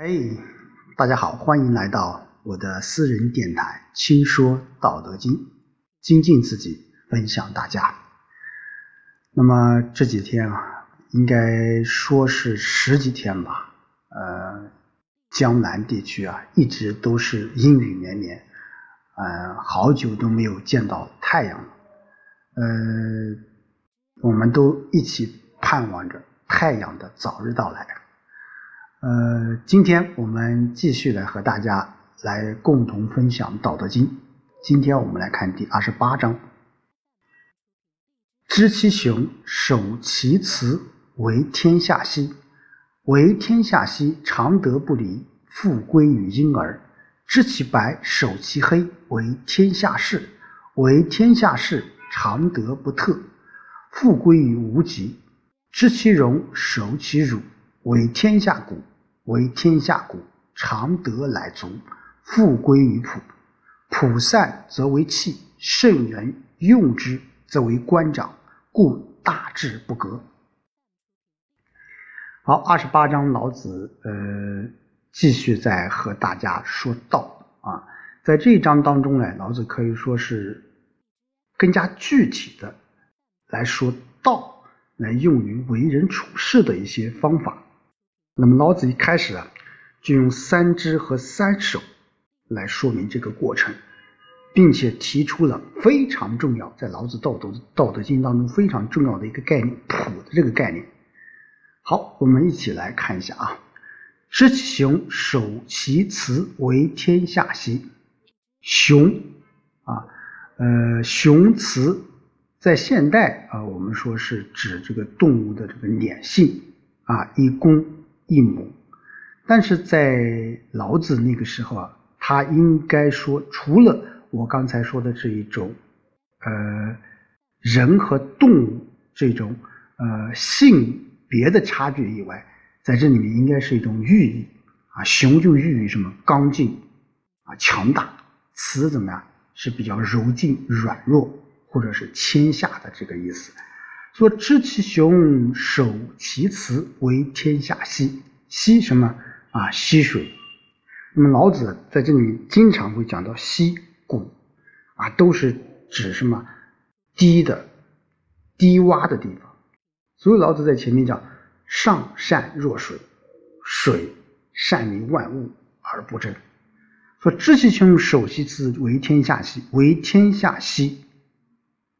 哎，大家好，欢迎来到我的私人电台《轻说道德经》，精进自己，分享大家。那么这几天啊，应该说是十几天吧，呃，江南地区啊，一直都是阴雨绵绵，呃，好久都没有见到太阳了，呃，我们都一起盼望着太阳的早日到来。呃，今天我们继续来和大家来共同分享《道德经》。今天我们来看第二十八章：知其雄，守其雌，为天下溪。为天下溪，常德不离，复归于婴儿。知其白，守其黑，为天下士。为天下士，常德不特，复归于无极。知其荣，守其辱，为天下谷。为天下谷，常德乃足，复归于朴。朴散则为器，圣人用之则为官长，故大制不革。好，二十八章，老子呃继续在和大家说道啊，在这一章当中呢，老子可以说是更加具体的来说道，来用于为人处事的一些方法。那么老子一开始啊，就用三知和三守来说明这个过程，并且提出了非常重要，在老子道德道德经当中非常重要的一个概念“朴”的这个概念。好，我们一起来看一下啊，“知其雄，守其雌，为天下溪。”雄啊，呃，雄雌在现代啊，我们说是指这个动物的这个脸性啊，一公。一母，但是在老子那个时候啊，他应该说，除了我刚才说的这一种，呃，人和动物这种呃性别的差距以外，在这里面应该是一种寓意啊，雄就寓意什么？刚劲啊强大，雌怎么样？是比较柔静软弱或者是谦下的这个意思。说知其雄，守其雌，为天下溪。溪什么啊？溪水。那么老子在这里经常会讲到溪谷啊，都是指什么低的、低洼的地方。所以老子在前面讲：上善若水，水善于万物而不争。说知其雄，守其雌，为天下溪。为天下溪，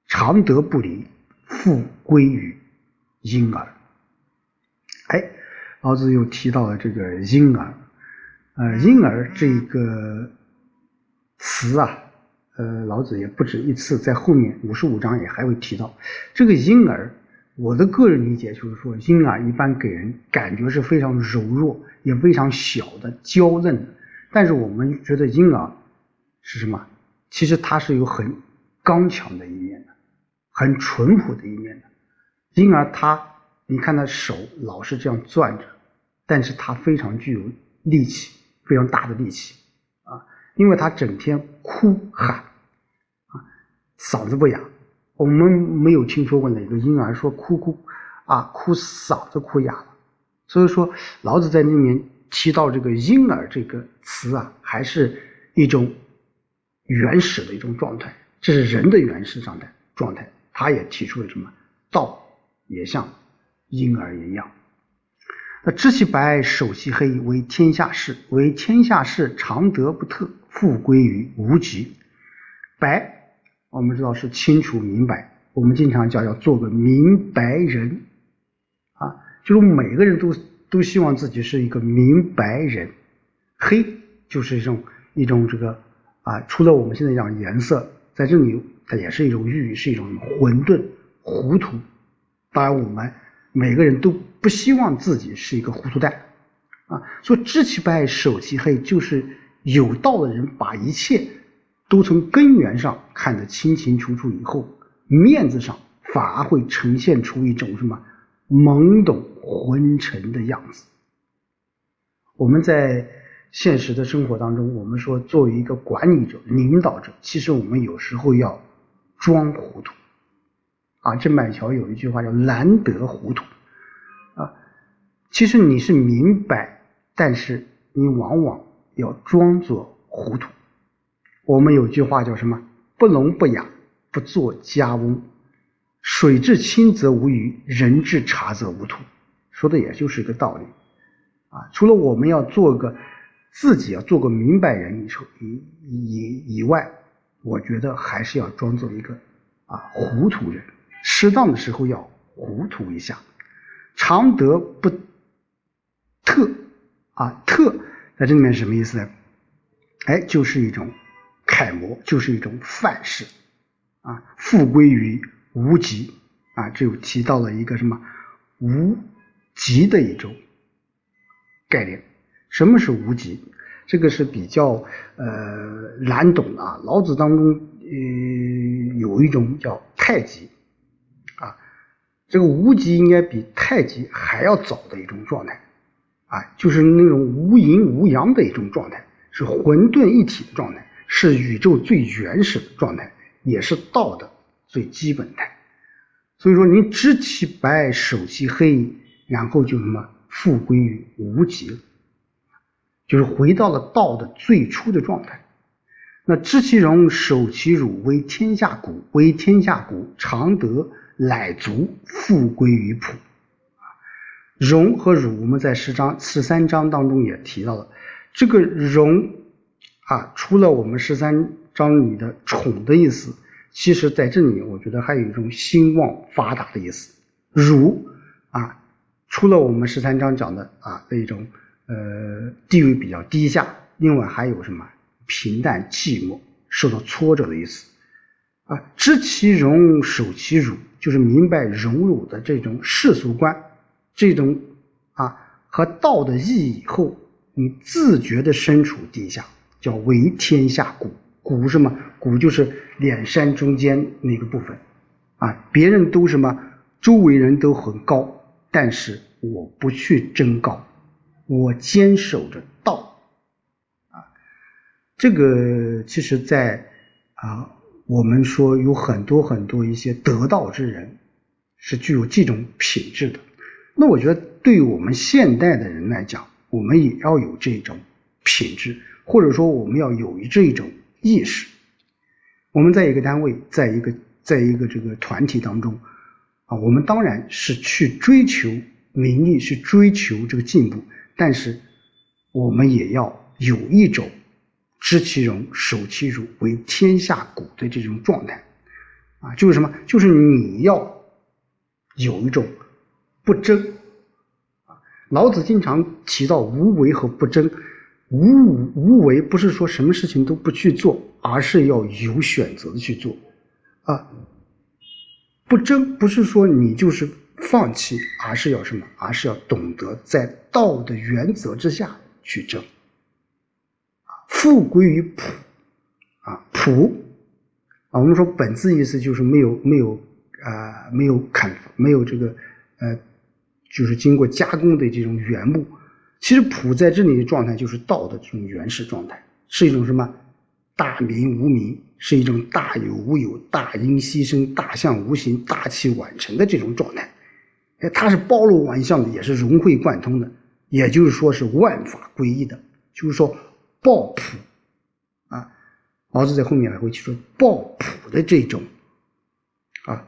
常德不离。复归于婴儿。哎，老子又提到了这个婴儿，呃，婴儿这个词啊，呃，老子也不止一次在后面五十五章也还会提到这个婴儿。我的个人理解就是说，婴儿一般给人感觉是非常柔弱，也非常小的、娇嫩的。但是我们觉得婴儿是什么？其实他是有很刚强的一面。很淳朴的一面的婴儿，他你看他手老是这样攥着，但是他非常具有力气，非常大的力气啊，因为他整天哭喊啊，嗓子不哑。我们没有听说过哪个婴儿说哭哭啊哭嗓子哭哑了。所以说，老子在里面提到这个婴儿这个词啊，还是一种原始的一种状态，这是人的原始状态状态。他也提出了什么道也像婴儿一样。那知其白，守其黑，为天下事。为天下事，常德不特，复归于无极。白，我们知道是清楚明白。我们经常讲要做个明白人啊，就是每个人都都希望自己是一个明白人。黑就是一种一种这个啊，除了我们现在讲颜色，在这里。它也是一种欲，是一种混沌、糊涂。当然，我们每个人都不希望自己是一个糊涂蛋啊。说知其白，守其黑，就是有道的人把一切都从根源上看得清清楚楚，以后面子上反而会呈现出一种什么懵懂昏沉的样子。我们在现实的生活当中，我们说作为一个管理者、领导者，其实我们有时候要。装糊涂啊！郑板桥有一句话叫“难得糊涂”，啊，其实你是明白，但是你往往要装作糊涂。我们有句话叫什么？不聋不哑，不做家翁。水至清则无鱼，人至察则无徒。说的也就是一个道理啊。除了我们要做个自己要做个明白人以以以外，我觉得还是要装作一个啊糊涂人。适当的时候要糊涂一下。常德不特啊，特在这里面是什么意思呢？哎，就是一种楷模，就是一种范式啊。复归于无极啊，这又提到了一个什么无极的一种概念。什么是无极？这个是比较呃难懂的啊。老子当中呃有一种叫太极啊，这个无极应该比太极还要早的一种状态啊，就是那种无阴无阳的一种状态，是混沌一体的状态，是宇宙最原始的状态，也是道的最基本态。所以说，你知其白，守其黑，然后就什么复归于无极了。就是回到了道的最初的状态。那知其荣，守其辱，为天下谷，为天下谷，常德乃足，复归于朴。啊荣和辱，我们在十章十三章当中也提到了。这个荣啊，除了我们十三章里的宠的意思，其实在这里我觉得还有一种兴旺发达的意思。辱啊，除了我们十三章讲的啊那种。呃，地位比较低下，另外还有什么平淡寂寞、受到挫折的意思啊？知其荣，守其辱，就是明白荣辱的这种世俗观，这种啊和道的意义以后，你自觉的身处地下，叫为天下谷。谷什么？谷就是脸山中间那个部分啊。别人都什么？周围人都很高，但是我不去争高。我坚守着道，啊，这个其实，在啊，我们说有很多很多一些得道之人是具有这种品质的。那我觉得，对于我们现代的人来讲，我们也要有这种品质，或者说我们要有这种意识。我们在一个单位，在一个在一个这个团体当中，啊，我们当然是去追求名利，去追求这个进步。但是，我们也要有一种知其荣、守其辱、为天下谷的这种状态，啊，就是什么？就是你要有一种不争。啊，老子经常提到无为和不争。无无为不是说什么事情都不去做，而是要有选择的去做。啊，不争不是说你就是。放弃，而是要什么？而是要懂得在道的原则之下去争。啊，复归于朴，啊朴，啊我们说本字意思就是没有没有啊没有砍没有这个呃就是经过加工的这种原木。其实朴在这里的状态就是道的这种原始状态，是一种什么大明无名，是一种大有无有、大音希声、大象无形、大器晚成的这种状态。哎，它是包罗万象的，也是融会贯通的，也就是说是万法归一的，就是说抱朴啊。老子在后面还会提出抱朴的这种啊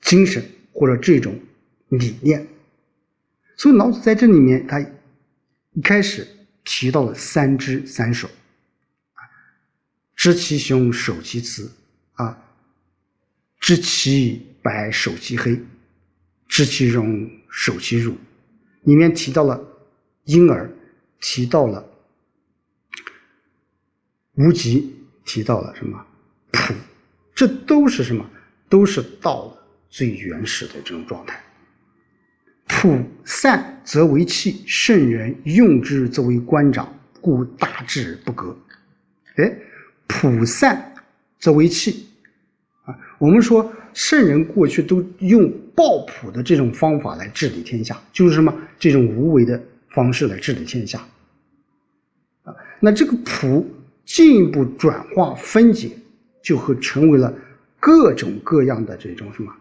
精神或者这种理念。所以老子在这里面，他一开始提到了三知三守啊，知其雄，守其雌啊，知其白，守其黑。知其荣，守其辱，里面提到了婴儿，提到了无极，提到了什么朴，这都是什么？都是道的最原始的这种状态。朴散则为器，圣人用之则为官长，故大治不革。哎，朴散则为器啊，我们说。圣人过去都用抱朴的这种方法来治理天下，就是什么这种无为的方式来治理天下啊。那这个朴进一步转化分解，就会成为了各种各样的这种什么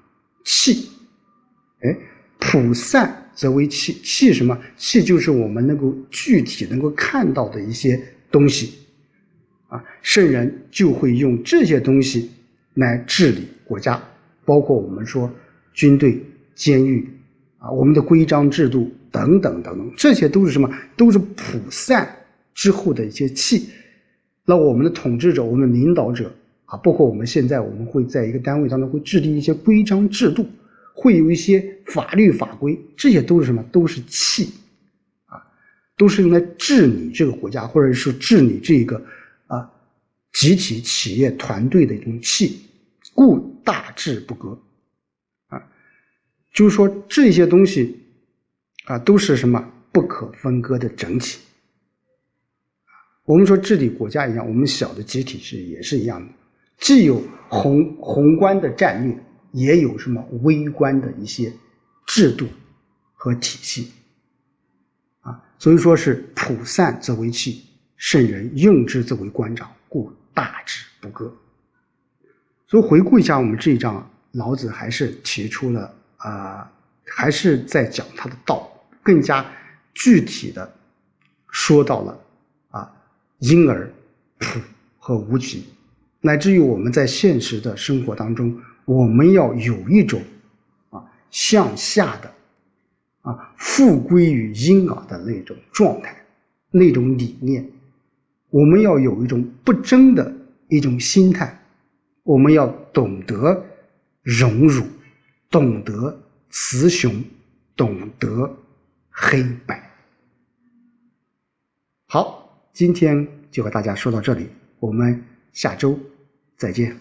气。哎，普散则为气，气什么？气就是我们能够具体能够看到的一些东西，啊，圣人就会用这些东西来治理国家，包括我们说军队、监狱，啊，我们的规章制度等等等等，这些都是什么？都是普散之后的一些气。那我们的统治者，我们的领导者。啊，包括我们现在，我们会在一个单位当中会制定一些规章制度，会有一些法律法规，这些都是什么？都是气，啊，都是用来治理这个国家，或者是治理这个啊集体企业团队的一种气，故大治不割，啊，就是说这些东西啊都是什么不可分割的整体。我们说治理国家一样，我们小的集体是也是一样的。既有宏宏观的战略，也有什么微观的一些制度和体系，啊，所以说是普散则为器，圣人用之则为官长，故大之不割。所以回顾一下我们这一章，老子还是提出了啊，还是在讲他的道，更加具体的说到了啊，婴儿普和无极。乃至于我们在现实的生活当中，我们要有一种啊向下的啊复归于婴儿的那种状态，那种理念，我们要有一种不争的一种心态，我们要懂得荣辱，懂得雌雄，懂得黑白。好，今天就和大家说到这里，我们。下周再见。